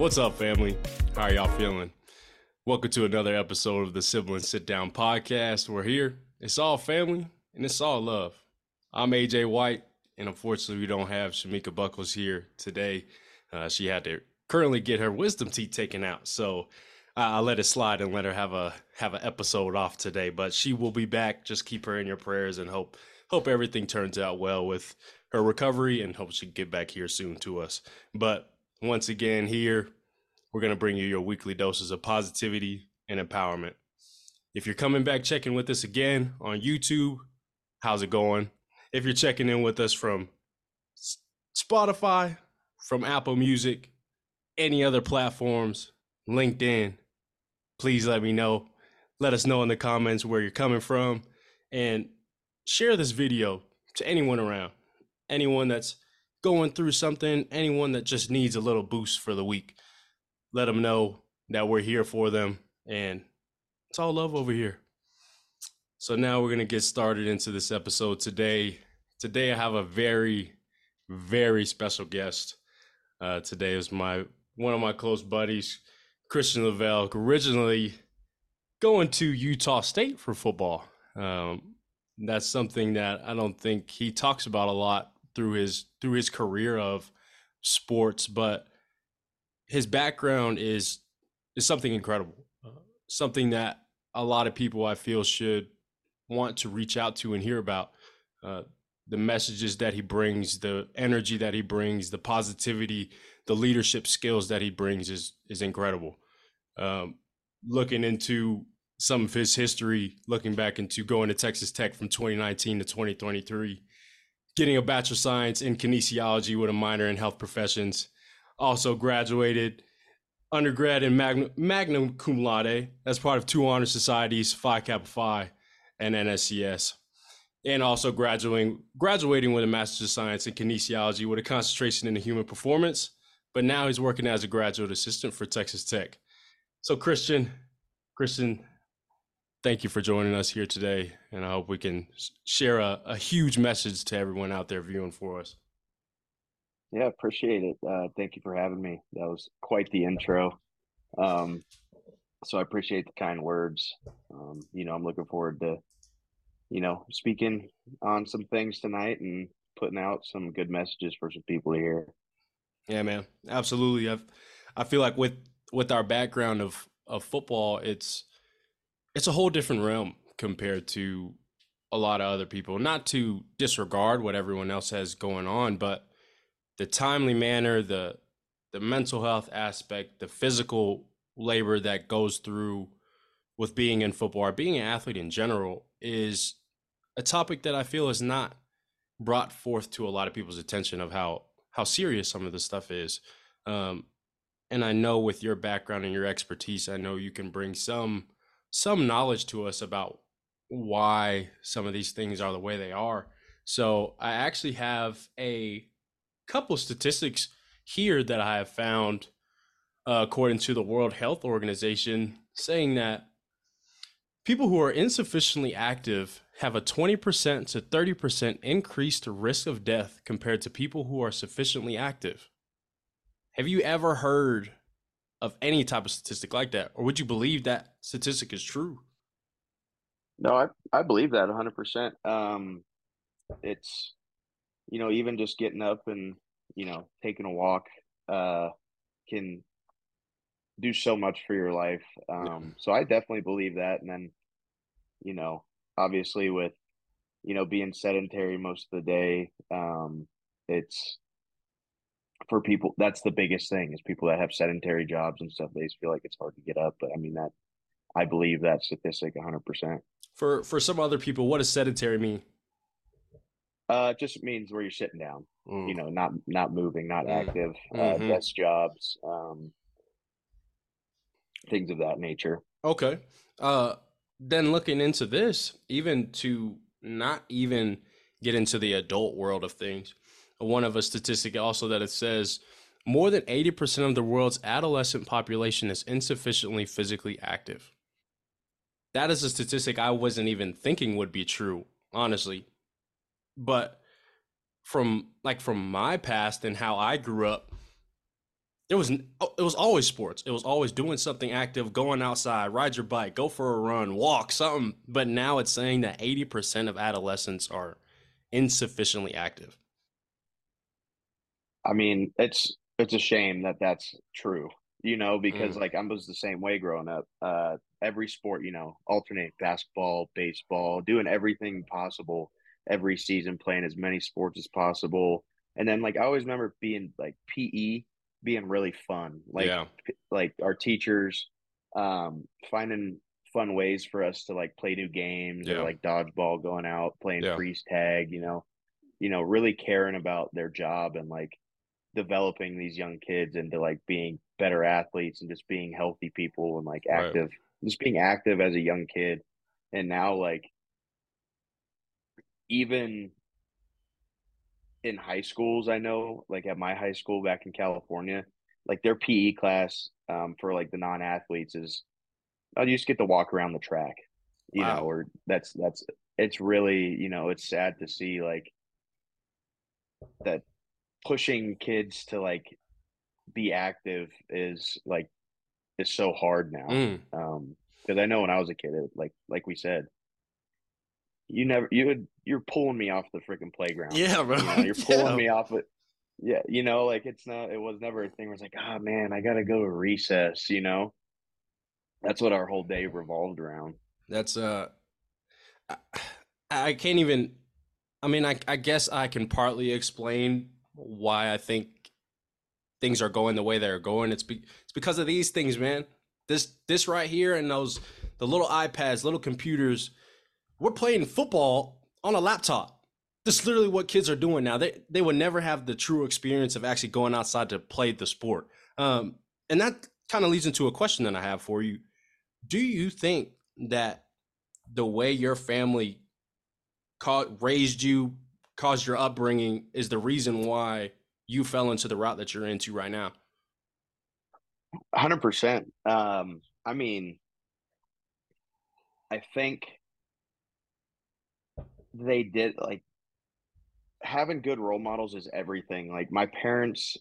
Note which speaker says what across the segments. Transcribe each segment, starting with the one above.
Speaker 1: What's up, family? How are y'all feeling? Welcome to another episode of the Sibling Sit Down Podcast. We're here. It's all family and it's all love. I'm AJ White, and unfortunately, we don't have Shamika Buckles here today. Uh, she had to currently get her wisdom teeth taken out, so I, I let it slide and let her have a have an episode off today. But she will be back. Just keep her in your prayers and hope hope everything turns out well with her recovery and hope she can get back here soon to us. But once again, here we're going to bring you your weekly doses of positivity and empowerment. If you're coming back checking with us again on YouTube, how's it going? If you're checking in with us from Spotify, from Apple Music, any other platforms, LinkedIn, please let me know. Let us know in the comments where you're coming from and share this video to anyone around, anyone that's going through something, anyone that just needs a little boost for the week. Let them know that we're here for them and it's all love over here. So now we're going to get started into this episode today. Today I have a very very special guest. Uh, today is my one of my close buddies, Christian Lavalle, originally going to Utah State for football. Um, that's something that I don't think he talks about a lot through his through his career of sports, but his background is is something incredible, uh, something that a lot of people I feel should want to reach out to and hear about. Uh, the messages that he brings, the energy that he brings, the positivity, the leadership skills that he brings is is incredible. Um, looking into some of his history, looking back into going to Texas Tech from 2019 to 2023, getting a bachelor of science in kinesiology with a minor in health professions, also graduated undergrad in magna, magna cum laude as part of two honor societies, Phi Kappa Phi and NSCS and also graduating graduating with a master's of science in kinesiology with a concentration in human performance but now he's working as a graduate assistant for texas tech. So christian christian thank you for joining us here today and i hope we can share a, a huge message to everyone out there viewing for us.
Speaker 2: Yeah appreciate it. Uh, thank you for having me. That was quite the intro. Um, so i appreciate the kind words. Um, you know i'm looking forward to you know, speaking on some things tonight and putting out some good messages for some people here.
Speaker 1: Yeah, man, absolutely. I've, I feel like with with our background of of football, it's it's a whole different realm compared to a lot of other people. Not to disregard what everyone else has going on, but the timely manner, the the mental health aspect, the physical labor that goes through with being in football or being an athlete in general is a topic that I feel is not brought forth to a lot of people's attention of how how serious some of this stuff is. Um, and I know with your background and your expertise, I know you can bring some some knowledge to us about why some of these things are the way they are. So I actually have a couple statistics here that I have found, uh, according to the World Health Organization, saying that people who are insufficiently active have a 20% to 30% increased risk of death compared to people who are sufficiently active. Have you ever heard of any type of statistic like that? Or would you believe that statistic is true?
Speaker 2: No, I, I believe that 100%. Um, it's, you know, even just getting up and, you know, taking a walk uh, can do so much for your life. Um, so I definitely believe that. And then, you know, obviously with you know being sedentary most of the day um it's for people that's the biggest thing is people that have sedentary jobs and stuff they just feel like it's hard to get up but i mean that i believe that statistic 100%
Speaker 1: for for some other people what does sedentary mean
Speaker 2: uh it just means where you're sitting down mm. you know not not moving not mm. active uh, mm-hmm. uh desk jobs um things of that nature
Speaker 1: okay uh then looking into this, even to not even get into the adult world of things, one of a statistic also that it says more than 80% of the world's adolescent population is insufficiently physically active. That is a statistic I wasn't even thinking would be true, honestly. But from like from my past and how I grew up, it was oh, it was always sports. It was always doing something active, going outside, ride your bike, go for a run, walk, something. But now it's saying that 80% of adolescents are insufficiently active.
Speaker 2: I mean, it's it's a shame that that's true. You know, because mm. like I was the same way growing up. Uh, every sport, you know, alternate basketball, baseball, doing everything possible every season, playing as many sports as possible. And then like I always remember being like PE being really fun. Like yeah. like our teachers um finding fun ways for us to like play new games yeah. or like dodgeball going out, playing yeah. freeze tag, you know. You know, really caring about their job and like developing these young kids into like being better athletes and just being healthy people and like active right. just being active as a young kid. And now like even in high schools, I know, like at my high school back in California, like their PE class um, for like the non athletes is, oh, you just get to walk around the track, you wow. know, or that's that's it's really you know it's sad to see like that pushing kids to like be active is like is so hard now. Mm. Um, because I know when I was a kid, it, like like we said, you never you would you're pulling me off the freaking playground.
Speaker 1: Yeah, bro.
Speaker 2: You know, you're pulling yeah. me off it. Yeah, you know, like it's not. It was never a thing where it's like, oh man, I gotta go to recess. You know, that's what our whole day revolved around.
Speaker 1: That's uh, I, I can't even. I mean, I I guess I can partly explain why I think things are going the way they're going. It's be, it's because of these things, man. This this right here and those the little iPads, little computers we're playing football on a laptop. This is literally what kids are doing now. They they would never have the true experience of actually going outside to play the sport. Um, and that kind of leads into a question that I have for you. Do you think that the way your family caught, raised you, caused your upbringing, is the reason why you fell into the route that you're into right now?
Speaker 2: Hundred percent. Um, I mean, I think they did like having good role models is everything. Like my parents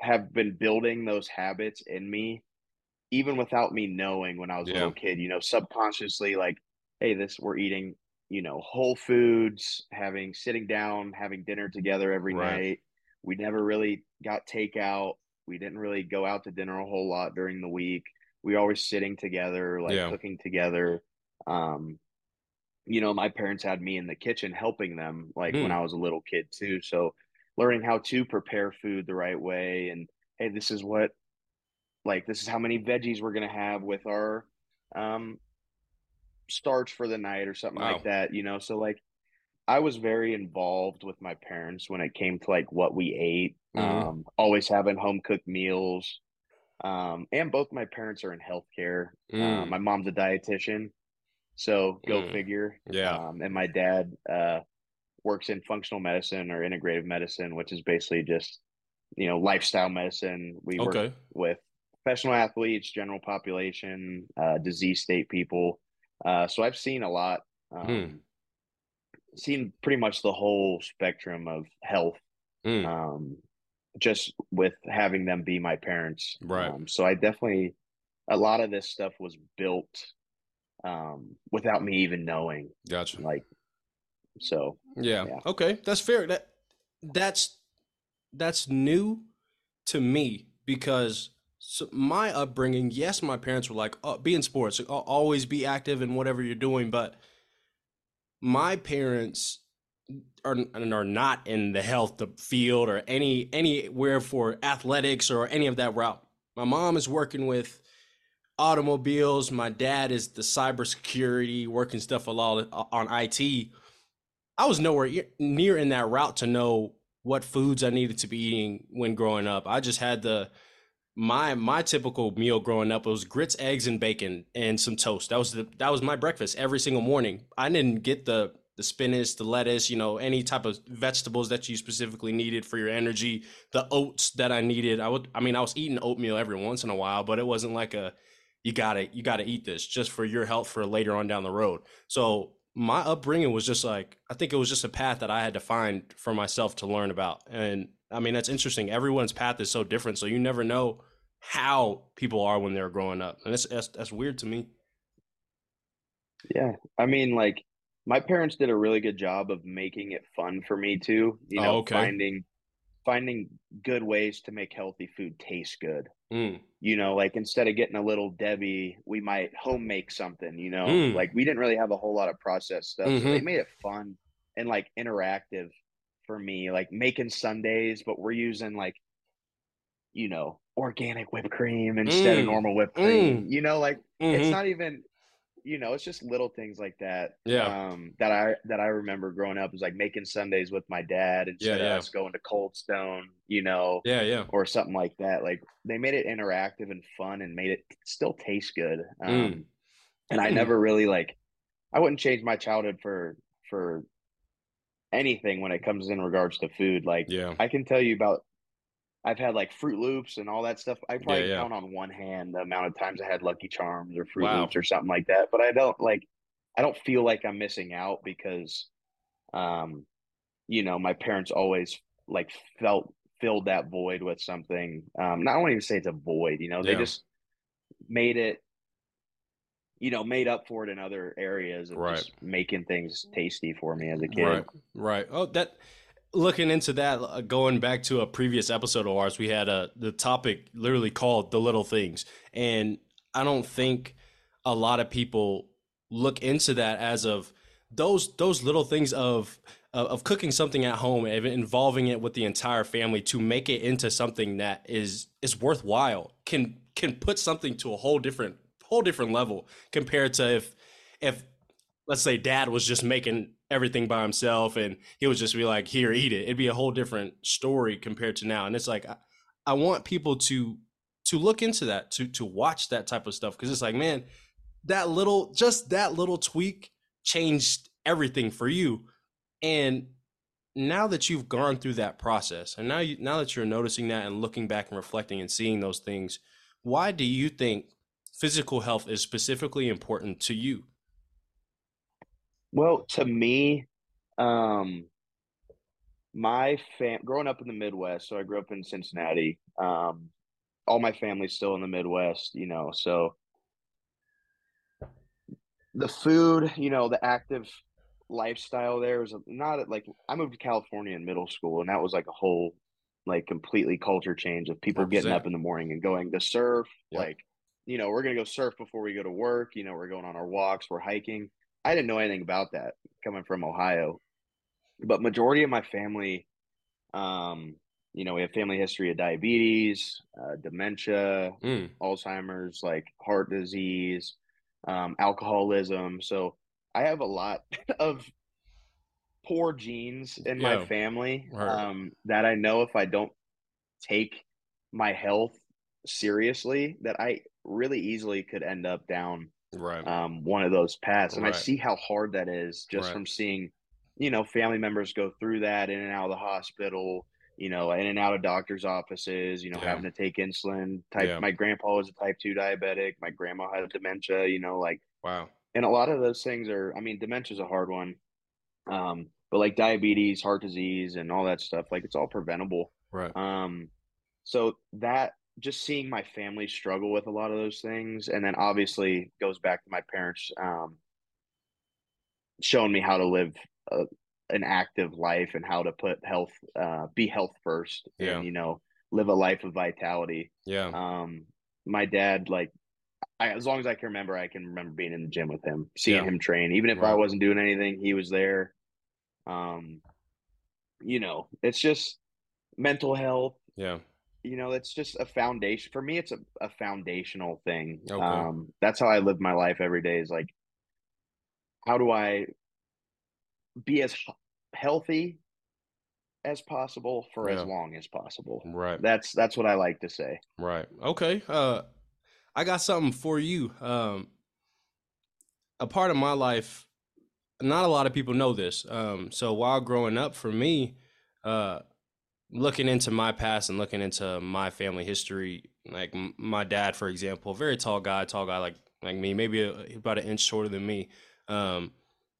Speaker 2: have been building those habits in me even without me knowing when I was yeah. a little kid, you know, subconsciously like, hey, this we're eating, you know, whole foods, having sitting down, having dinner together every right. night. We never really got takeout. We didn't really go out to dinner a whole lot during the week. We always sitting together, like yeah. cooking together. Um, you know, my parents had me in the kitchen helping them like mm. when hmm. I was a little kid too. So learning how to prepare food the right way and hey, this is what like this is how many veggies we're gonna have with our um starch for the night or something wow. like that, you know. So like I was very involved with my parents when it came to like what we ate. Mm-hmm. Um, always having home cooked meals. Um, and both my parents are in healthcare. Uh, mm. Uh, my mom's a dietitian, so go mm. figure.
Speaker 1: Yeah.
Speaker 2: Um, and my dad uh, works in functional medicine or integrative medicine, which is basically just you know lifestyle medicine. We okay. work with professional athletes, general population, uh, disease state people. Uh, so I've seen a lot. Um, mm. Seen pretty much the whole spectrum of health. Mm. Um, just with having them be my parents.
Speaker 1: Right.
Speaker 2: Um, so I definitely a lot of this stuff was built um, without me even knowing.
Speaker 1: Gotcha.
Speaker 2: Like, so
Speaker 1: yeah. yeah. Okay, that's fair. That that's that's new to me because so my upbringing, yes, my parents were like, oh, be in sports, uh, always be active in whatever you're doing, but my parents are are not in the health field or any anywhere for athletics or any of that route. My mom is working with automobiles. My dad is the cybersecurity, working stuff a lot uh, on IT. I was nowhere near in that route to know what foods I needed to be eating when growing up. I just had the my my typical meal growing up was grits, eggs, and bacon and some toast. That was the that was my breakfast every single morning. I didn't get the the spinach, the lettuce, you know, any type of vegetables that you specifically needed for your energy, the oats that I needed. I would I mean, I was eating oatmeal every once in a while, but it wasn't like a you gotta you gotta eat this just for your health for later on down the road. So my upbringing was just like I think it was just a path that I had to find for myself to learn about. And I mean that's interesting. Everyone's path is so different, so you never know how people are when they're growing up, and that's that's, that's weird to me.
Speaker 2: Yeah, I mean, like my parents did a really good job of making it fun for me too. You
Speaker 1: Oh,
Speaker 2: know,
Speaker 1: okay.
Speaker 2: finding finding good ways to make healthy food taste good.
Speaker 1: Mm,
Speaker 2: You know, like instead of getting a little Debbie, we might home make something, you know?
Speaker 1: Mm.
Speaker 2: Like we didn't really have a whole lot of processed stuff. So they
Speaker 1: Mhm.
Speaker 2: made it fun and like interactive for me, like making sundaes, but we're using like, you know, organic whipped cream instead of
Speaker 1: Mm.
Speaker 2: normal whipped cream.
Speaker 1: Mm.
Speaker 2: You know, like it's
Speaker 1: mhm.
Speaker 2: not even you know, it's just little things like that.
Speaker 1: Yeah.
Speaker 2: Um, that I that I remember growing up is like making sundaes with my dad instead
Speaker 1: yeah.
Speaker 2: of us going to Cold Stone, you know,
Speaker 1: Yeah, yeah.
Speaker 2: or something like that. Like they made it interactive and fun and made it still taste good. Um,
Speaker 1: Mm.
Speaker 2: and I
Speaker 1: Mm.
Speaker 2: never really like I wouldn't change my childhood for for anything when it comes in regards to food. Like
Speaker 1: Yeah.
Speaker 2: I can tell you about I've had like Froot Loops and all that stuff. I probably
Speaker 1: Yeah, yeah.
Speaker 2: count on one hand the amount of times I had Lucky Charms or Fruit
Speaker 1: Wow.
Speaker 2: Loops or something like that. But I don't like I don't feel like I'm missing out because um you know, my parents always like felt filled that void with something. Um not only to say it's a void, you know, they just made it you know, made up for it in other areas of
Speaker 1: Right.
Speaker 2: just making things tasty for me as a kid.
Speaker 1: Right, right. Oh, that looking into that, uh, going back to a previous episode of ours, we had a the topic literally called "the little things," and I don't think a lot of people look into that as of those those little things of of of cooking something at home and involving it with the entire family to make it into something that is is worthwhile can can put something to a whole different whole different level compared to if if let's say dad was just making everything by himself and he would just be like here eat it. It'd be a whole different story compared to now. And it's like i, I want people to to look into that to to watch that type of stuff because it's like man that little just that little tweak changed everything for you. And now that you've gone through that process and now you now that you're noticing that and looking back and reflecting and seeing those things why do you think physical health is specifically important to you
Speaker 2: Well, to me, um, my fam growing up in the Midwest, so I grew up in Cincinnati. Um, all my family's still in the Midwest, you know, so the food, you know, the active lifestyle there is not like I moved to California in middle school, and that was like a whole like completely culture change of people getting up in the morning and going to surf. Like, you know, we're gonna go surf before we go to work. You know, we're going on our walks, we're hiking. I didn't know anything about that coming from Ohio, but majority of my family, um, you know, we have family history of diabetes, uh, dementia,
Speaker 1: Mm,
Speaker 2: Alzheimer's, like heart disease, um, alcoholism. So I have a lot of poor genes in my family um, that I know if I don't take my health seriously, that I really easily could end up down
Speaker 1: right
Speaker 2: um, one of those paths. And I see how hard that is just
Speaker 1: Right.
Speaker 2: from seeing, you know, family members go through that in and out of the hospital, you know, in and out of doctors' offices, you know,
Speaker 1: Yeah.
Speaker 2: having to take insulin. Type.
Speaker 1: Yeah.
Speaker 2: My grandpa was a type two diabetic. My grandma had dementia. You know, like,
Speaker 1: wow
Speaker 2: and a lot of those things are. I mean, dementia is a hard one, um, but like diabetes, heart disease, and all that stuff, like it's all preventable.
Speaker 1: right
Speaker 2: Um, so that just seeing my family struggle with a lot of those things, and then obviously goes back to my parents um, showing me how to live a, an active life and how to put health, uh, be health first,
Speaker 1: Yeah.
Speaker 2: and you know, live a life of vitality.
Speaker 1: yeah
Speaker 2: Um, my dad, like, I, as long as I can remember, I can remember being in the gym with him, seeing
Speaker 1: Yeah.
Speaker 2: him train. Even if I wasn't doing anything, he was there. Um, you know, it's just mental health
Speaker 1: yeah
Speaker 2: you know it's just a foundation for me it's a, a foundational thing
Speaker 1: Okay.
Speaker 2: um that's how i live my life every day is like how do i be as healthy as possible for as long as possible
Speaker 1: right
Speaker 2: that's that's what i like to say
Speaker 1: Right. Okay. Uh I got something for you. Um a part of my life not a lot of people know this. Um so while growing up for me, uh looking into my past and looking into my family history, like my dad for example, very tall guy, tall guy like like me, maybe a, about an inch shorter than me. Um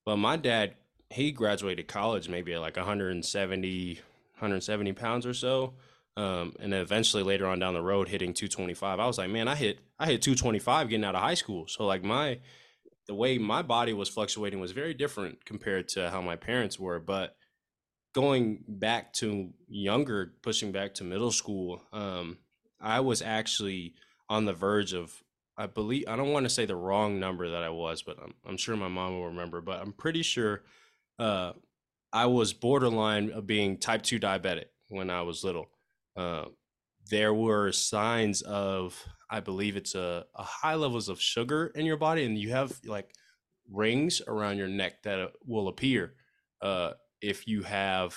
Speaker 1: but my dad he graduated college maybe like 170 170 pounds or so Um, and eventually later on down the road hitting 225. I was like, man, I hit I hit 225 getting out of high school. So like my the way my body was fluctuating was very different compared to how my parents were. But going back to younger, pushing back to middle school, um, I was actually on the verge of I believe I don't want to say the wrong number that I was, but I'm, I'm sure my mom will remember. But I'm pretty sure uh, I was borderline of being type two diabetic when I was little. Uh, there were signs of I believe it's a, a high levels of sugar in your body, and you have like rings around your neck that uh, will appear uh, if you have,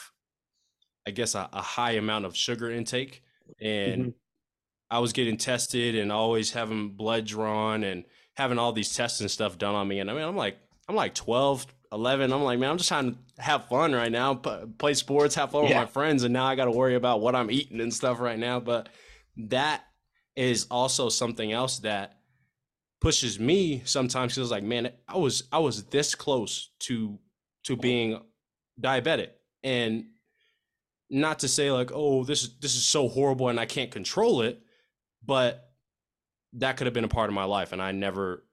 Speaker 1: I guess, a, a, high amount of sugar intake. And mm-hmm. I was getting tested and always having blood drawn and having all these tests and stuff done on me. And I mean, I'm like, I'm like 12, 11. I'm like, man, I'm just trying to have fun right now, play sports, have fun yeah. with my friends. And now I got to worry about what I'm eating and stuff right now. But that is also something else that pushes me sometimes feels like man i was i was this close to to being diabetic and not to say like oh this is this is so horrible and i can't control it but that could have been a part of my life and i never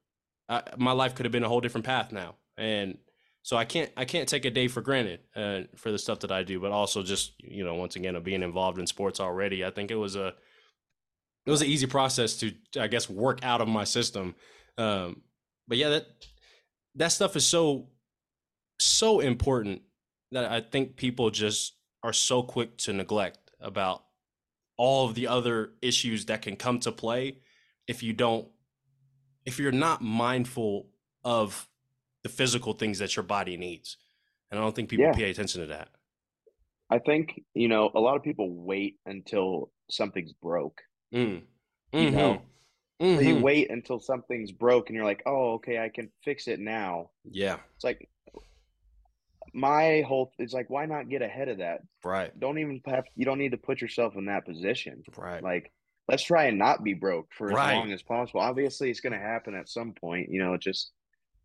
Speaker 1: I, my life could have been a whole different path now and so i can't i can't take a day for granted uh, for the stuff that i do but also just you know once again of being involved in sports already i think it was a it was an easy process to I guess work out of my system. Um, but yeah, that that stuff is so so important that I think people just are so quick to neglect about all of the other issues that can come to play if you don't if you're not mindful of the physical things that your body needs. And I don't think people yeah. pay attention to that.
Speaker 2: I think, you know, a lot of people wait until something's broke Mm. Mm-hmm. You know, mm-hmm. you wait until something's broke and you're like, oh, okay, I can fix it now.
Speaker 1: Yeah.
Speaker 2: It's like my whole it's like why not get ahead of that
Speaker 1: right
Speaker 2: don't even have you don't need to put yourself in that position
Speaker 1: right
Speaker 2: like let's try and not be broke for as right. long as possible obviously it's going to happen at some point you know it just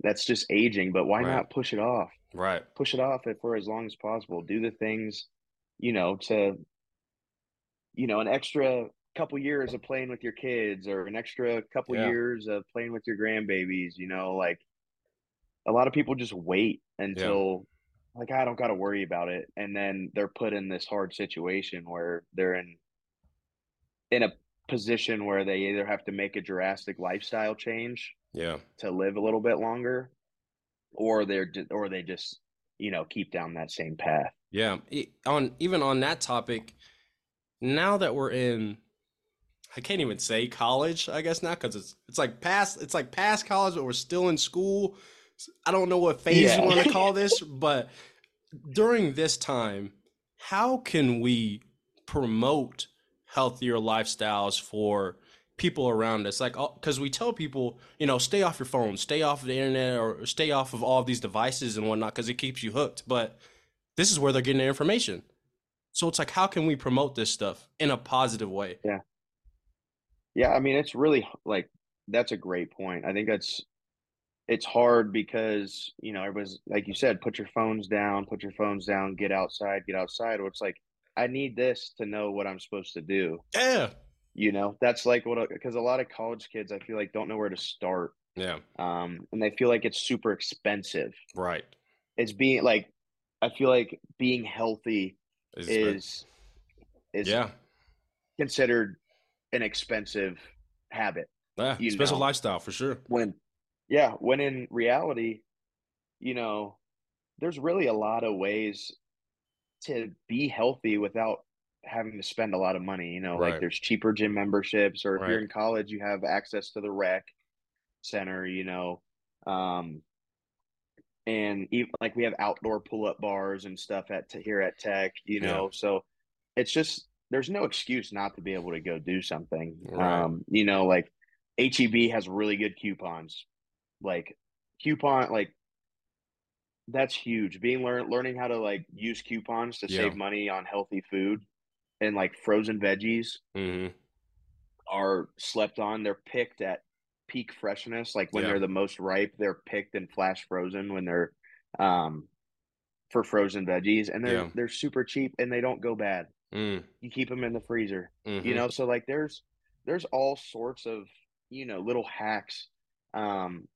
Speaker 2: that's just aging but why right. not push it off
Speaker 1: right
Speaker 2: push it off for as long as possible do the things you know to you know an extra couple years of playing with your kids or an extra couple yeah. years of playing with your grandbabies you know like a lot of people just wait until. Like i don't got to worry about it and then they're put in this hard situation where they're in in a position where they either have to make a drastic lifestyle change
Speaker 1: yeah
Speaker 2: to live a little bit longer or they're or they just you know keep down that same path
Speaker 1: yeah on even on that topic now that we're in I can't even say college, I guess now because it's it's like past it's like past college, but we're still in school. I don't know what phase yeah. you want to call this, but during this time, how can we promote healthier lifestyles for people around us? Like, uh, because we tell people, you know, stay off your phone, stay off of the internet, or stay off of all of these devices and whatnot, because it keeps you hooked. But this is where they're getting their information. So it's like, how can we promote this stuff in a positive way?
Speaker 2: Yeah. Yeah, I mean, it's really like that's a great point. I think that's it's hard because you know everybody's like you said, put your phones down, put your phones down, get outside, get outside. Or it's like I need this to know what I'm supposed to do.
Speaker 1: Yeah,
Speaker 2: you know that's like what because a lot of college kids I feel like don't know where to start.
Speaker 1: Yeah,
Speaker 2: um, and they feel like it's super expensive.
Speaker 1: Right.
Speaker 2: It's being like I feel like being healthy is is, is
Speaker 1: yeah
Speaker 2: considered an expensive habit.
Speaker 1: Yeah, special know? lifestyle for sure.
Speaker 2: When, yeah, when in reality, you know, there's really a lot of ways to be healthy without having to spend a lot of money. You know, right. like there's cheaper gym memberships, or if right. you're in college, you have access to the rec center. You know, um, and even like we have outdoor pull-up bars and stuff at here at Tech. You know, yeah. so it's just there's no excuse not to be able to go do something. Right. Um, you know, like HEB has really good coupons. Like coupon, like that's huge. Being learn learning how to like use coupons to yeah. save money on healthy food and like frozen veggies
Speaker 1: mm-hmm.
Speaker 2: are slept on. They're picked at peak freshness, like when yeah. they're the most ripe. They're picked and flash frozen when they're um for frozen veggies, and they're yeah. they're super cheap and they don't go bad.
Speaker 1: Mm,
Speaker 2: you keep them in the freezer. You
Speaker 1: mhm.
Speaker 2: know, so like there's there's all sorts of you know little hacks. Um,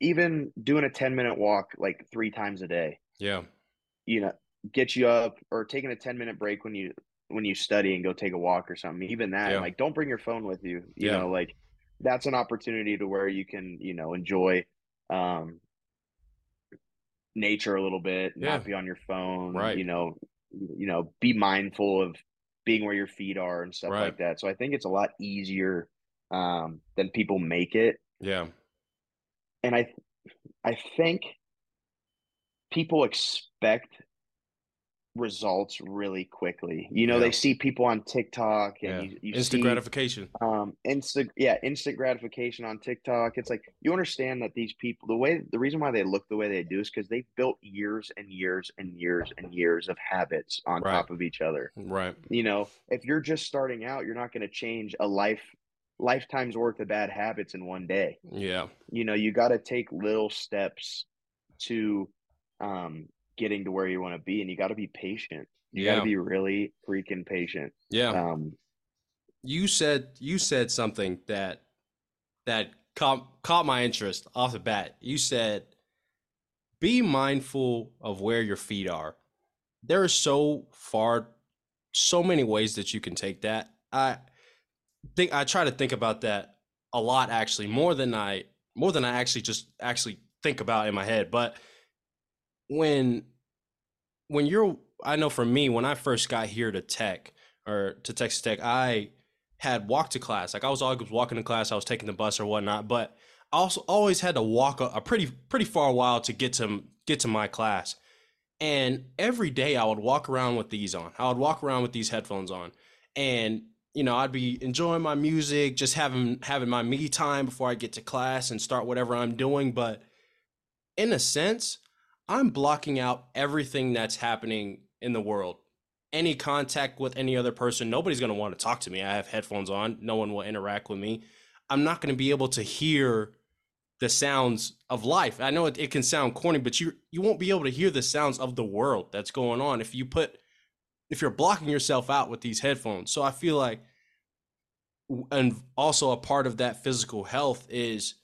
Speaker 2: even doing a ten minute walk like three times a day.
Speaker 1: Yeah.
Speaker 2: You know, get you up or taking a ten minute break when you when you study and go take a walk or something. Even that,
Speaker 1: Yeah.
Speaker 2: like, don't bring your phone with you. You
Speaker 1: Yeah.
Speaker 2: know, like that's an opportunity to where you can you know enjoy um nature a little bit,
Speaker 1: Yeah.
Speaker 2: not be on your phone,
Speaker 1: Right.
Speaker 2: you know, you know, be mindful of being where your feet are and stuff
Speaker 1: Right.
Speaker 2: like that. So I think it's a lot easier um, than people make it.
Speaker 1: Yeah.
Speaker 2: And I I think people expect results really quickly. You know,
Speaker 1: Yeah.
Speaker 2: they see people on TikTok and
Speaker 1: Yeah.
Speaker 2: you you
Speaker 1: Instant
Speaker 2: see
Speaker 1: gratification.
Speaker 2: um instant yeah instant gratification on tiktok it's like you understand that these people the way the reason why they look the way they do is because they've built years and years and years and years of habits on
Speaker 1: Right.
Speaker 2: top of each other
Speaker 1: Right.
Speaker 2: you know if you're just starting out you're not going to change a life lifetime's worth of bad habits in one day
Speaker 1: Yeah.
Speaker 2: you know you got to take little steps to um getting to where you want to be and you got to be patient you got to be really freaking patient
Speaker 1: Yeah.
Speaker 2: um
Speaker 1: you said you said something that that caught caught my interest off the bat. You said be mindful of where your feet are. There are so far so many ways that you can take that. I think I try to think about that a lot actually, more than I more than I actually just actually think about in my head. But when when you're I know for me, when I first got here to tech or to Texas Tech, I had walked to class. Like I was always walking to class, I was taking the bus or whatnot, but I also always had to walk a, a pretty pretty far while to get to get to my class. And every day I would walk around with these on. I would walk around with these headphones on. And you know, I'd be enjoying my music, just having having my me time before I get to class and start whatever I'm doing, but in a sense, I'm blocking out everything that's happening in the world. Any contact with any other person, nobody's going to want to talk to me. I have headphones on, no one will interact with me. I'm not going to be able to hear the sounds of life. I know it, it can sound corny, but you you won't be able to hear the sounds of the world that's going on if you put if you're blocking yourself out with these headphones. So I feel like and also a part of that physical health is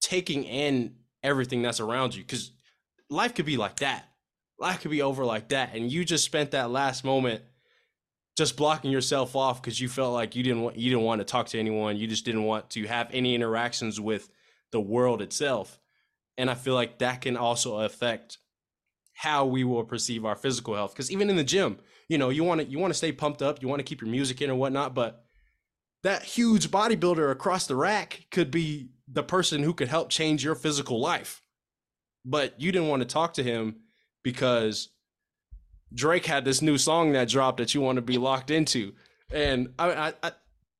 Speaker 1: taking in everything that's around you cuz life could be like that. Life could be over like that and you just spent that last moment just blocking yourself off cuz you felt like you didn't want you didn't want to talk to anyone. You just didn't want to have any interactions with the world itself. And I feel like that can also affect how we will perceive our physical health. Because even in the gym, you know, you want to you want to stay pumped up, you want to keep your music in or whatnot, but that huge bodybuilder across the rack could be the person who could help change your physical life. But you didn't want to talk to him because Drake had this new song that dropped that you want to be locked into. And I I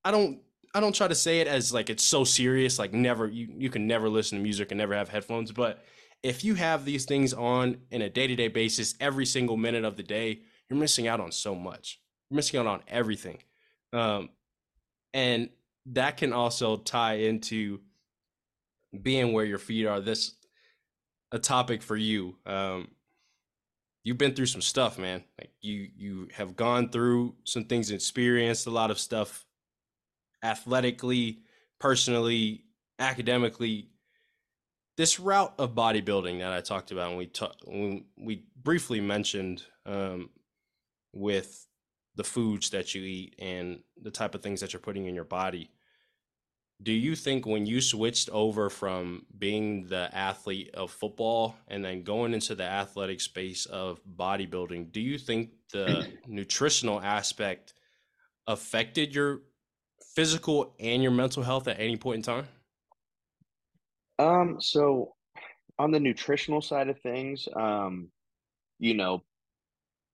Speaker 1: I don't I don't try to say it as like it's so serious, like never you you can never listen to music and never have headphones, but if you have these things on in a day-to-day basis every single minute of the day, you're missing out on so much. You're missing out on everything. Um and that can also tie into being where your feet are. This a topic for you. Um you've been through some stuff, man. Like you you have gone through some things, experienced a lot of stuff athletically, personally, academically. This route of bodybuilding that I talked about, and we talked, we briefly mentioned um, with the foods that you eat and the type of things that you're putting in your body. Do you think when you switched over from being the athlete of football and then going into the athletic space of bodybuilding, do you think the nutritional aspect affected your physical and your mental health at any point in time?
Speaker 2: Um, so on the nutritional side of things, um, you know,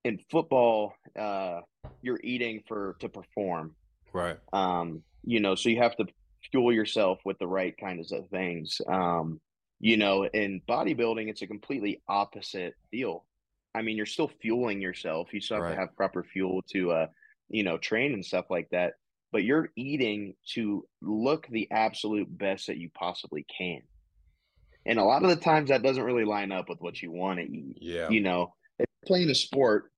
Speaker 2: in football, uh, you're eating for to perform.
Speaker 1: Right.
Speaker 2: Um, you know, so you have to fuel yourself with the right kinds of things. Um, you know, in bodybuilding, it's a completely opposite deal. I mean, you're still fueling yourself. You still have
Speaker 1: Right.
Speaker 2: to have proper fuel to, uh, you know, train and stuff like that. But you're eating to look the absolute best that you possibly can. And a lot of the times that doesn't really line up with what you want to eat.
Speaker 1: Yeah.
Speaker 2: You know, if you're playing a sport,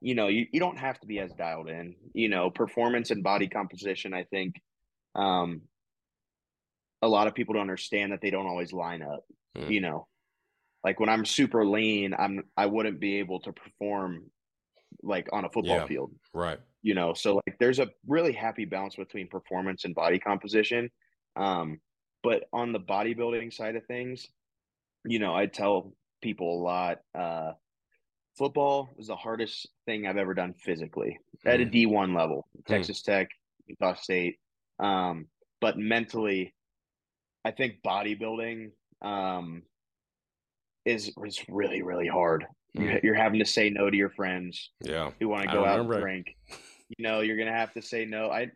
Speaker 2: you know, you, you don't have to be as dialed in. You know, performance and body composition, I think um a lot of people don't understand that they don't always line up.
Speaker 1: Mm.
Speaker 2: You know, like when I'm super lean, I'm I wouldn't be able to perform like on a football
Speaker 1: Yeah.
Speaker 2: field.
Speaker 1: Right.
Speaker 2: You know, so like there's a really happy balance between performance and body composition. Um, but on the bodybuilding side of things, you know, I tell people a lot, uh, football was the hardest thing I've ever done physically at a
Speaker 1: Mm.
Speaker 2: D1 level,
Speaker 1: Hmm.
Speaker 2: Texas Tech, Utah State. Um, but mentally, I think bodybuilding um, is is really really hard.
Speaker 1: Mm.
Speaker 2: You're having to say no to your friends
Speaker 1: Yeah.
Speaker 2: who want to go out and drink. You know, you're gonna have to say no. I,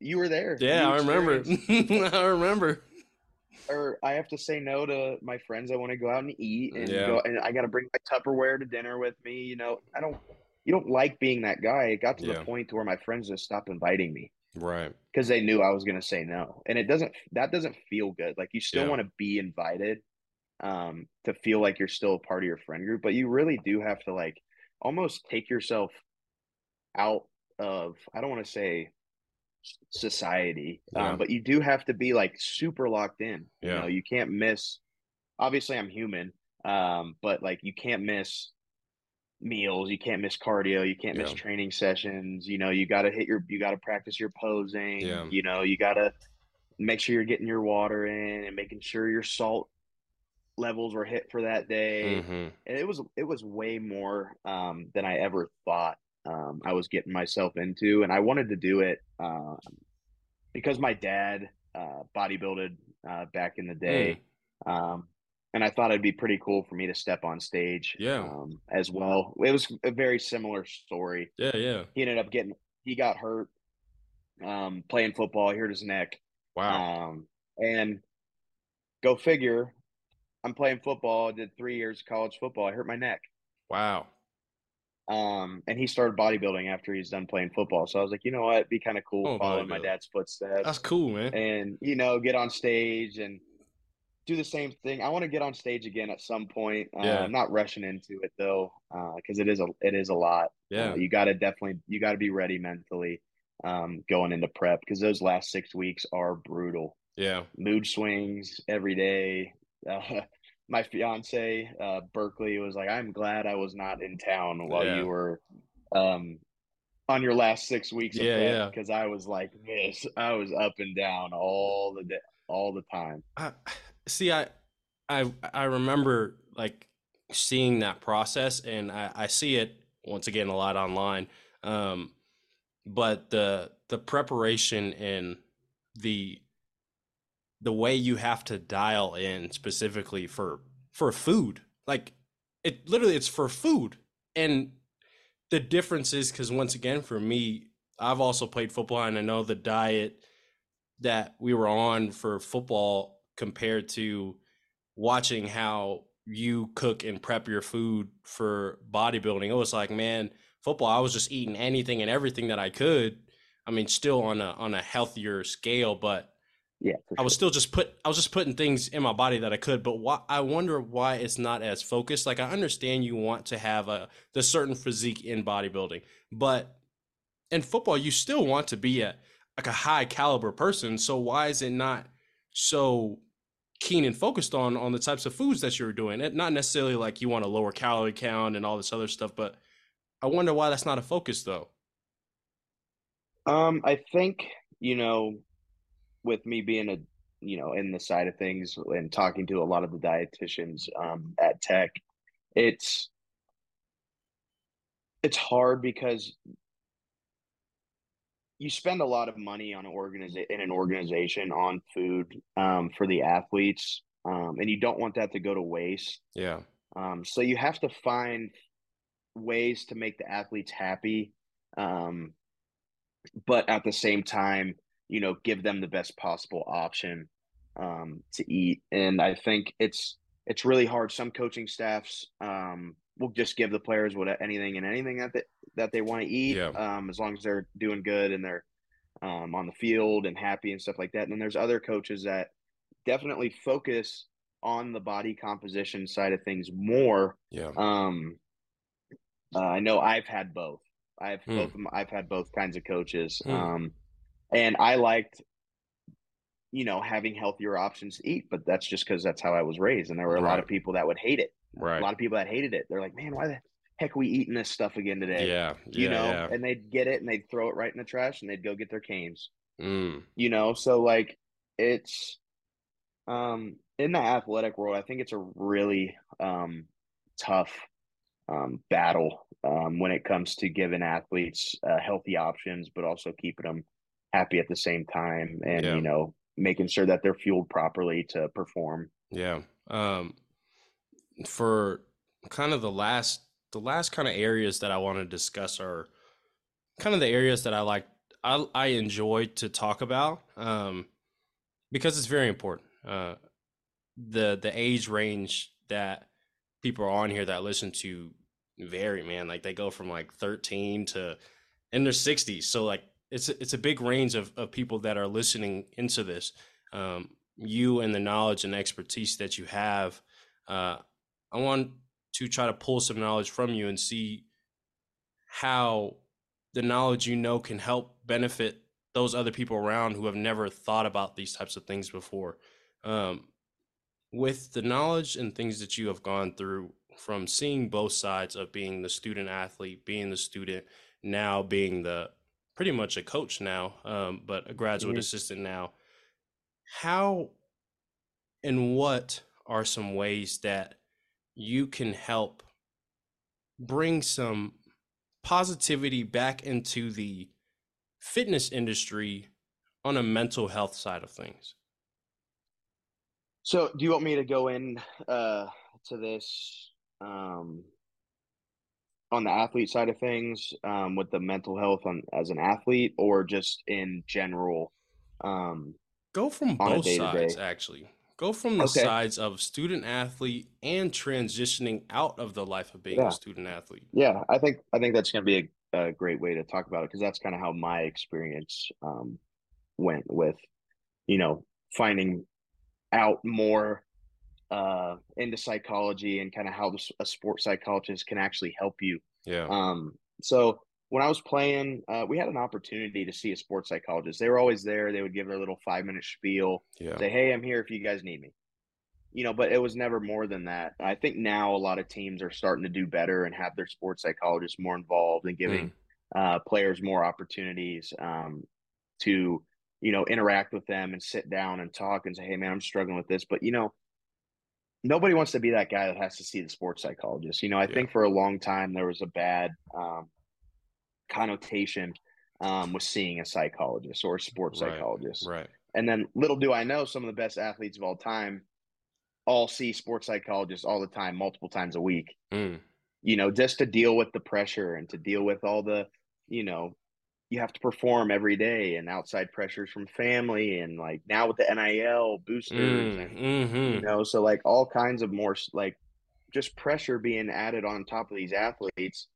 Speaker 2: you were there.
Speaker 1: Yeah, I remember. I remember.
Speaker 2: Or I have to say no to my friends. I want to go out and eat, and
Speaker 1: Yeah.
Speaker 2: go, and I got to bring my Tupperware to dinner with me. You know, I don't. You don't like being that guy. It got to
Speaker 1: Yeah.
Speaker 2: the point to where my friends just stopped inviting me
Speaker 1: Right.
Speaker 2: because they knew I was going to say no, and it doesn't. That doesn't feel good. Like you still
Speaker 1: Yeah.
Speaker 2: want to be invited, um, to feel like you're still a part of your friend group, but you really do have to like almost take yourself out of. I don't want to say society,
Speaker 1: Yeah.
Speaker 2: um, but you do have to be like super locked in. You know, you can't miss. Obviously, I'm human, um, but like you can't miss meals, you can't miss cardio, you can't miss training sessions. You know, you got to hit your, you got to practice your posing.
Speaker 1: Yeah.
Speaker 2: You know, you got to make sure you're getting your water in and making sure your salt levels were hit for that day
Speaker 1: hmm
Speaker 2: and it was it was way more um, than I ever thought um, I was getting myself into, and I wanted to do it um, because my dad uh, bodybuilded uh, back in the day, um, and I thought it'd be pretty cool for me to step on stage,
Speaker 1: Yeah.
Speaker 2: um, as well. It was a very similar story.
Speaker 1: Yeah. Yeah.
Speaker 2: He ended up getting he got hurt um, playing football. Hurt his neck,
Speaker 1: Wow.
Speaker 2: um, and go figure. I'm playing football. Did three years of college football. I hurt my neck.
Speaker 1: wow.
Speaker 2: Um, and he started bodybuilding after he's done playing football. So I was like, you know what, it'd be kind of cool
Speaker 1: Oh,
Speaker 2: following my dad's footsteps
Speaker 1: That's cool, man.
Speaker 2: and you know get on stage and do the same thing. I want to get on stage again at some point. Uh,
Speaker 1: Yeah.
Speaker 2: I'm not rushing into it though, because it is a it is a lot.
Speaker 1: Yeah.
Speaker 2: Uh, you got to definitely you got to be ready mentally um, going into prep because those last six weeks are brutal.
Speaker 1: Yeah.
Speaker 2: Mood swings every day. Uh, my fiance uh, Berkeley was like, "I'm glad I was not in town while
Speaker 1: Yeah.
Speaker 2: you were um, on your last six weeks of
Speaker 1: Yeah,
Speaker 2: prep
Speaker 1: yeah.
Speaker 2: because I was like this. I was up and down all the day, all the time.
Speaker 1: I, see, I, I, I remember like seeing that process, and I, I see it once again a lot online. Um, but the the preparation and the the way you have to dial in specifically for for food, like it literally it's for food, and the difference is because once again for me, I've also played football, and I know the diet that we were on for football compared to watching how you cook and prep your food for bodybuilding. It was like, man, football, I was just eating anything and everything that I could. I mean, still on a on a healthier scale, but
Speaker 2: Yeah,
Speaker 1: I was
Speaker 2: sure.
Speaker 1: still just put I was just putting things in my body that I could, but why I wonder why it's not as focused. Like I understand you want to have a the certain physique in bodybuilding, but in football you still want to be a like a high caliber person. So why is it not so keen and focused on on the types of foods that you're doing? It, not necessarily like you want a lower calorie count and all this other stuff, but I wonder why that's not a focus though.
Speaker 2: Um, I think, you know, with me being a, you know, in the side of things and talking to a lot of the dietitians um, at Tech, it's it's hard because you spend a lot of money on an organiza- in an organization on food um, for the athletes, um, and you don't want that to go to waste.
Speaker 1: Yeah.
Speaker 2: Um, so you have to find ways to make the athletes happy, um, but at the same time, you know, give them the best possible option um, to eat. And I think it's it's really hard. Some coaching staffs um, will just give the players what anything and anything that they, that they want to eat,
Speaker 1: Yeah.
Speaker 2: um, as long as they're doing good and they're um, on the field and happy and stuff like that. And then there's other coaches that definitely focus on the body composition side of things more
Speaker 1: Yeah.
Speaker 2: um Uh, I know I've had both. I've
Speaker 1: Mm.
Speaker 2: both. I've had both kinds of coaches,
Speaker 1: Mm.
Speaker 2: um, and I liked, you know, having healthier options to eat. But that's just because that's how I was raised, and there were a lot of people that would hate it.
Speaker 1: Right.
Speaker 2: A lot of people that hated it. They're like, "Man, why the heck are we eating this stuff again today?"
Speaker 1: Yeah.
Speaker 2: You
Speaker 1: Yeah.
Speaker 2: know,
Speaker 1: yeah.
Speaker 2: and they'd get it and they'd throw it right in the trash and they'd go get their Cane's.
Speaker 1: Mm.
Speaker 2: You know, so like it's um in the athletic world, I think it's a really um tough um battle um when it comes to giving athletes uh, healthy options, but also keeping them happy at the same time and
Speaker 1: Yeah.
Speaker 2: you know making sure that they're fueled properly to perform.
Speaker 1: Yeah. Um, for kind of the last the last kind of areas that I want to discuss are kind of the areas that I like I I enjoy to talk about um, because it's very important. Uh, the the age range that people are on here that listen to vary, man. Like they go from like 13 to in their 60s. So like it's it's a big range of, of people that are listening into this. Um, you and the knowledge and expertise that you have, uh, I want to try to pull some knowledge from you and see how the knowledge you know can help benefit those other people around who have never thought about these types of things before. Um, with the knowledge and things that you have gone through from seeing both sides of being the student athlete, being the student, now being the pretty much a coach now, um, but a graduate
Speaker 2: Mhm.
Speaker 1: assistant now. How and what are some ways that you can help bring some positivity back into the fitness industry on a mental health side of things?
Speaker 2: So, do you want me to go in uh, to this um, on the athlete side of things um, with the mental health on as an athlete, or just in general? Um,
Speaker 1: Go from both sides, actually. Go from the
Speaker 2: Okay.
Speaker 1: sides of student athlete and transitioning out of the life of being
Speaker 2: Yeah.
Speaker 1: a student athlete.
Speaker 2: yeah, I think I think that's going to be a, a great way to talk about it because that's kind of how my experience um, went with, you know, finding out more uh, into psychology and kind of how a sports psychologist can actually help you
Speaker 1: Yeah.
Speaker 2: Um, so when I was playing, uh, we had an opportunity to see a sports psychologist. They were always there. They would give their little five minute spiel,
Speaker 1: Yeah.
Speaker 2: say, "Hey, I'm here if you guys need me." You know, but it was never more than that. I think now a lot of teams are starting to do better and have their sports psychologists more involved and giving uh, players more opportunities um, to, you know, interact with them and sit down and talk and say, "Hey, man, I'm struggling with this," but you know. Nobody wants to be that guy that has to see the sports psychologist. You know, I
Speaker 1: Yeah.
Speaker 2: think for a long time there was a bad um, connotation um, with seeing a psychologist or a sports
Speaker 1: Right,
Speaker 2: psychologist.
Speaker 1: Right.
Speaker 2: And then little do I know, some of the best athletes of all time all see sports psychologists all the time, multiple times a week.
Speaker 1: Mm.
Speaker 2: You know, just to deal with the pressure and to deal with all the, you know, you have to perform every day and outside pressures from family and like now with the NIL boosters and
Speaker 1: Mm. hmm
Speaker 2: you know so like all kinds of more like just pressure being added on top of these athletes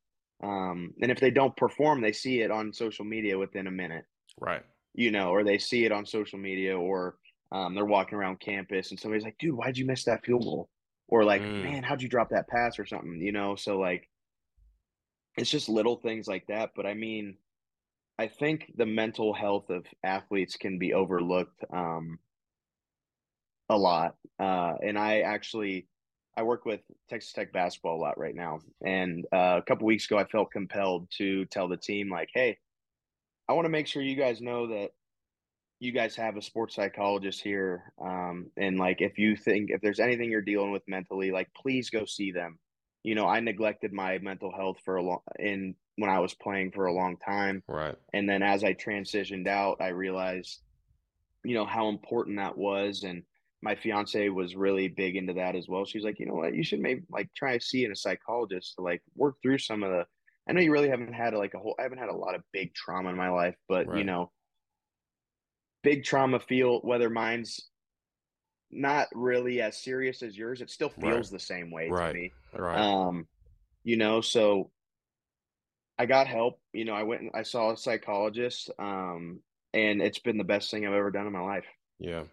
Speaker 2: um and if they don't perform they see it on social media within a minute
Speaker 1: Right.
Speaker 2: you know or they see it on social media or um, they're walking around campus and somebody's like dude why'd you miss that field goal or like
Speaker 1: Mm.
Speaker 2: man how'd you drop that pass or something you know so like it's just little things like that but i mean i think the mental health of athletes can be overlooked um a lot uh and i actually i work with texas tech basketball a lot right now and uh, a couple weeks ago i felt compelled to tell the team like hey i want to make sure you guys know that you guys have a sports psychologist here um and like if you think if there's anything you're dealing with mentally like please go see them you know i neglected my mental health for a long in when i was playing for a long time
Speaker 1: Right.
Speaker 2: and then as I transitioned out, I realized, you know, how important that was. And my fiance was really big into that as well. She's like, you know what, you should maybe like try seeing a psychologist to like work through some of the. I know you really haven't had like a whole. I haven't had a lot of big trauma in my life, but you know, big trauma feel whether mine's not really as serious as yours, it still
Speaker 1: Right.
Speaker 2: feels the same way
Speaker 1: Right.
Speaker 2: to me.
Speaker 1: Right.
Speaker 2: Um, you know, so I got help. You know, I went and I saw a psychologist, um, and it's been the best thing I've ever done in my life,
Speaker 1: yeah.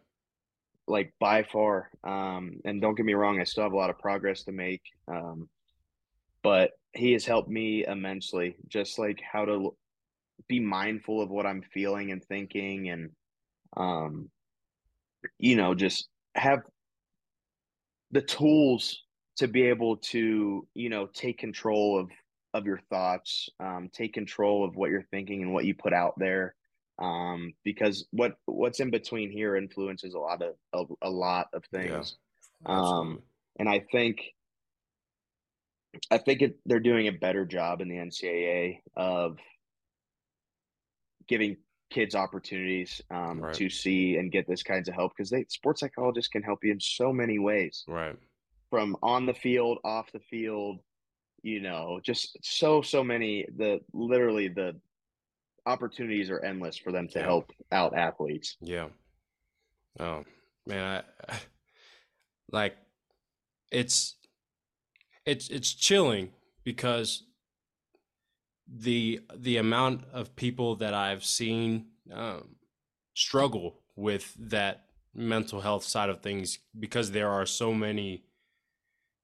Speaker 2: like by far. Um, and don't get me wrong, I still have a lot of progress to make. Um, but he has helped me immensely, just like how to be mindful of what I'm feeling and thinking, and um, you know, just have the tools to be able to you know take control of of your thoughts um, take control of what you're thinking and what you put out there. Um, because what what's in between here influences a lot of a, a lot of things. Yeah, um, and i think i think it, they're doing a better job in the ncaa of giving kids opportunities um, right. to see and get this kinds of help because they sports psychologists can help you in so many ways
Speaker 1: right
Speaker 2: from on the field off the field you know just so so many the literally the opportunities are endless for them to yeah. help out athletes
Speaker 1: yeah oh man I, like it's it's it's chilling because the the amount of people that I've seen um, struggle with that mental health side of things because there are so many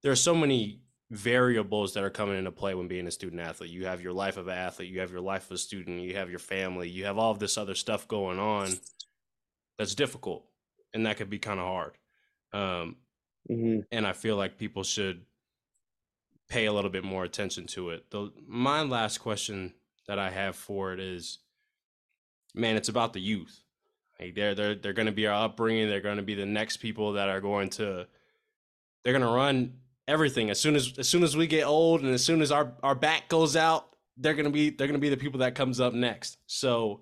Speaker 1: there are so many variables that are coming into play when being a student athlete. You have your life of an athlete, you have your life of a student, you have your family, you have all of this other stuff going on that's difficult and that could be kind of hard. Um, mm-hmm. And I feel like people should pay a little bit more attention to it. The, my last question that I have for it is, man, it's about the youth. Like they're they're they're going to be our upbringing. They're going to be the next people that are going to they're going to run everything as soon as as soon as we get old and as soon as our our back goes out they're going to be they're going to be the people that comes up next so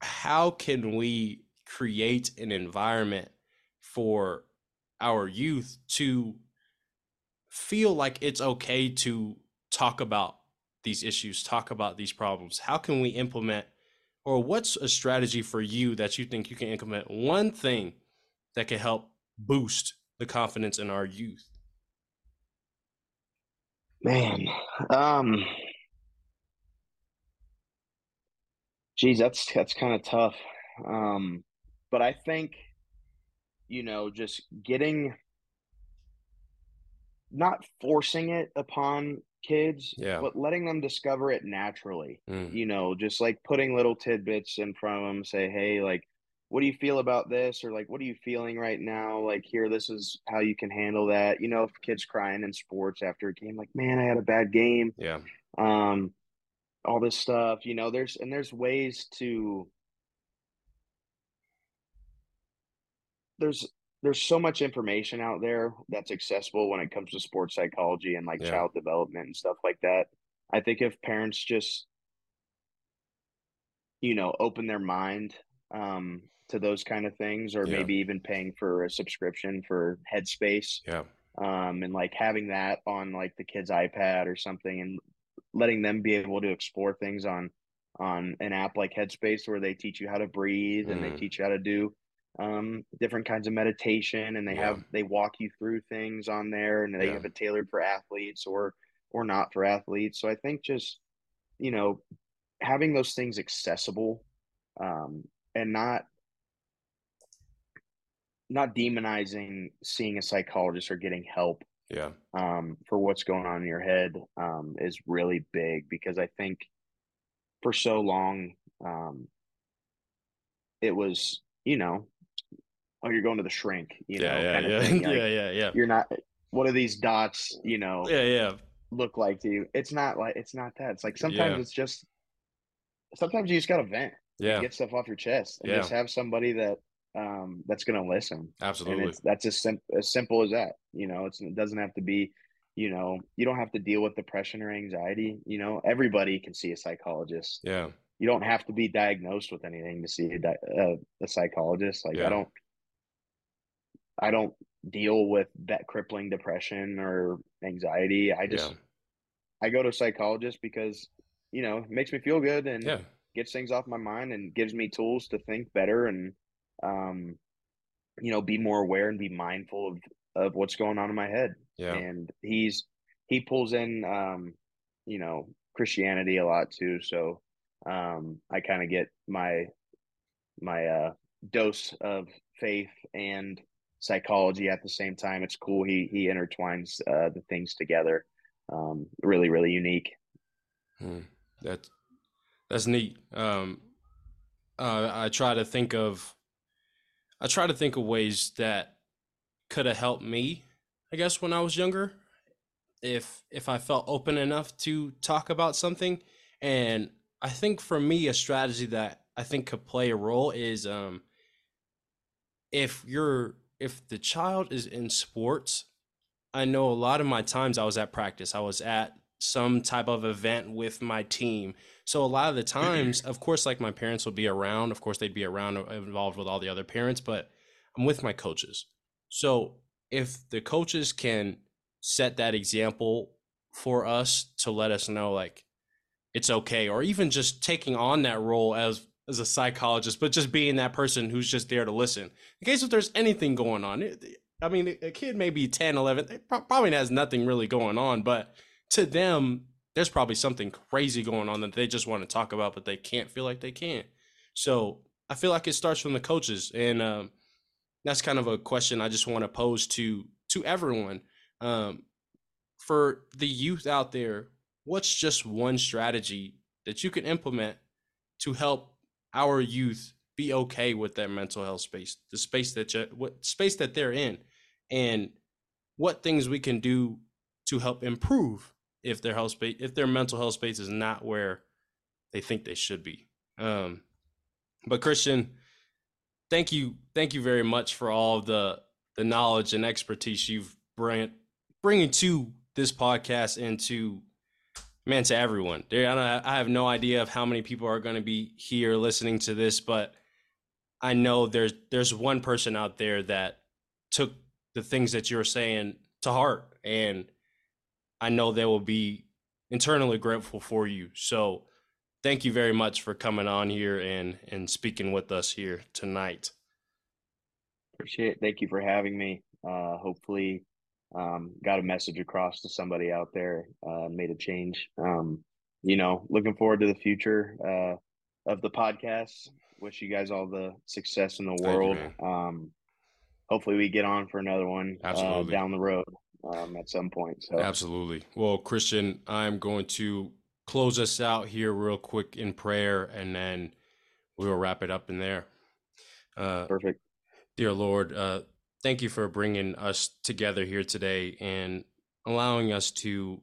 Speaker 1: how can we create an environment for our youth to feel like it's okay to talk about these issues talk about these problems how can we implement or what's a strategy for you that you think you can implement one thing that can help boost the confidence in our youth?
Speaker 2: Man, um, geez, that's that's kind of tough. Um, but I think, you know, just getting, not forcing it upon kids,
Speaker 1: yeah.
Speaker 2: but letting them discover it naturally. Mm. You know, just like putting little tidbits in front of them, say, hey, like what do you feel about this or like what are you feeling right now like here this is how you can handle that you know if kids crying in sports after a game like man i had a bad game
Speaker 1: yeah
Speaker 2: um all this stuff you know there's and there's ways to there's there's so much information out there that's accessible when it comes to sports psychology and like yeah. child development and stuff like that i think if parents just you know open their mind um to those kind of things, or yeah. maybe even paying for a subscription for Headspace.
Speaker 1: Yeah.
Speaker 2: Um, and like having that on like the kid's iPad or something, and letting them be able to explore things on on an app like Headspace, where they teach you how to breathe mm. and they mm. teach you how to do um, different kinds of meditation, and they yeah. have they walk you through things on there, and they yeah. have it tailored for athletes or or not for athletes. So I think just you know having those things accessible um, and not not demonizing seeing a psychologist or getting help
Speaker 1: yeah
Speaker 2: um, for what's going on in your head um, is really big because i think for so long um, it was you know oh you're going to the shrink you
Speaker 1: yeah,
Speaker 2: know
Speaker 1: yeah yeah like, yeah yeah yeah
Speaker 2: you're not what do these dots you know
Speaker 1: yeah yeah
Speaker 2: look like to you it's not like it's not that it's like sometimes yeah. it's just sometimes you just gotta vent
Speaker 1: yeah
Speaker 2: get stuff off your chest and yeah. just have somebody that um, that's going to listen.
Speaker 1: Absolutely.
Speaker 2: And it's, that's as, sim- as simple as that. You know, it's, it doesn't have to be, you know, you don't have to deal with depression or anxiety. You know, everybody can see a psychologist.
Speaker 1: Yeah.
Speaker 2: You don't have to be diagnosed with anything to see a, di- uh, a psychologist. Like yeah. I don't, I don't deal with that crippling depression or anxiety. I just, yeah. I go to a psychologist because, you know, it makes me feel good and
Speaker 1: yeah.
Speaker 2: gets things off my mind and gives me tools to think better and um, you know, be more aware and be mindful of of what's going on in my head.
Speaker 1: Yeah.
Speaker 2: And he's he pulls in um, you know, Christianity a lot too. So um I kind of get my my uh dose of faith and psychology at the same time. It's cool. He he intertwines uh the things together. um, really really unique.
Speaker 1: Hmm. That that's neat. Um, uh, I try to think of I try to think of ways that could have helped me. I guess when I was younger, if if I felt open enough to talk about something, and I think for me a strategy that I think could play a role is um, if you're if the child is in sports, I know a lot of my times I was at practice. I was at some type of event with my team. So a lot of the times, of course, like my parents would be around. Of course, they'd be around uh, involved with all the other parents, but I'm with my coaches. So if the coaches can set that example for us to let us know like it's okay or even just taking on that role as as a psychologist but just being that person who's just there to listen. In case if there's anything going on i mean a kid may be 10 11 probably has nothing really going on but to them there's probably something crazy going on that they just want to talk about but they can't feel like they can. So i feel like it starts from the coaches and um, that's kind of a question i just want to pose to to everyone. Um, for the youth out there, what's just one strategy that you can implement to help our youth be okay with that mental health space, the space that you, what space that they're in, and what things we can do to help improve if their health space, if their mental health space is not where they think they should be. Um, but Christian, thank you, thank you very much for all the the knowledge and expertise you've bring, bringing to this podcast and to man to everyone. There, I have no idea of how many people are going to be here listening to this, but I know there's there's one person out there that took the things that you're saying to heart, and I know they will be internally grateful for you. So, thank you very much for coming on here and and speaking with us here tonight.
Speaker 2: Appreciate it. Thank you for having me. Uh, hopefully, um, got a message across to somebody out there, uh, made a change. Um, you know, looking forward to the future uh, of the podcast. Wish you guys all the success in the world. You, um, hopefully, we get on for another one uh, down the road um, at some point. So
Speaker 1: absolutely. Well, Christian, I'm going to close us out here real quick in prayer, and then we will wrap it up in there.
Speaker 2: Uh, Perfect.
Speaker 1: Dear Lord, uh, thank you for bringing us together here today and allowing us to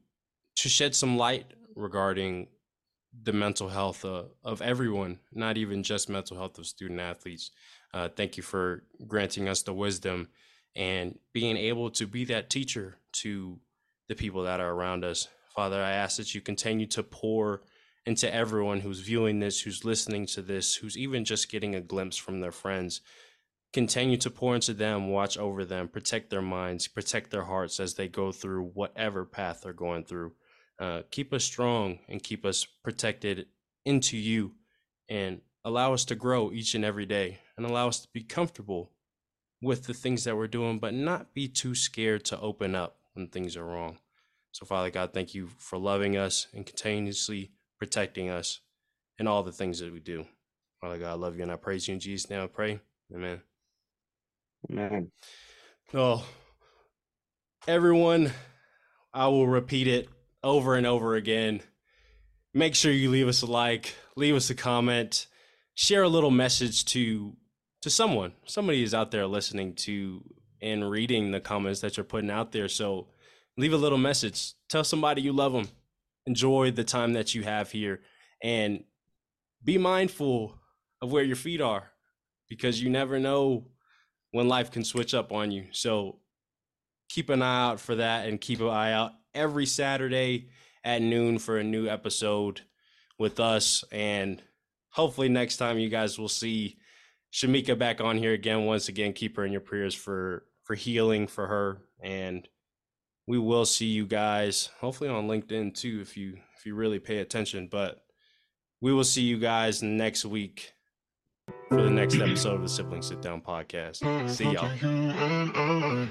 Speaker 1: to shed some light regarding the mental health uh, of everyone, not even just mental health of student athletes. Uh, thank you for granting us the wisdom and being able to be that teacher to the people that are around us. Father, I ask that you continue to pour into everyone who's viewing this, who's listening to this, who's even just getting a glimpse from their friends continue to pour into them, watch over them, protect their minds, protect their hearts as they go through whatever path they're going through. Uh, keep us strong and keep us protected into you and allow us to grow each and every day and allow us to be comfortable with the things that we're doing, but not be too scared to open up when things are wrong. So, Father God, thank you for loving us and continuously protecting us in all the things that we do. Father God, I love you and I praise you in Jesus' name. I pray. Amen.
Speaker 2: Man.
Speaker 1: Oh, everyone, I will repeat it over and over again. Make sure you leave us a like, leave us a comment, share a little message to to someone. Somebody is out there listening to and reading the comments that you're putting out there. So leave a little message. Tell somebody you love them. Enjoy the time that you have here and be mindful of where your feet are because you never know when life can switch up on you. So keep an eye out for that and keep an eye out every Saturday at noon for a new episode with us. And hopefully next time you guys will see Shamika back on here again. Once again, keep her in your prayers for for healing for her. And we will see you guys hopefully on LinkedIn too if you if you really pay attention. But we will see you guys next week for the next episode of the Sibling Sit Down podcast. See y'all.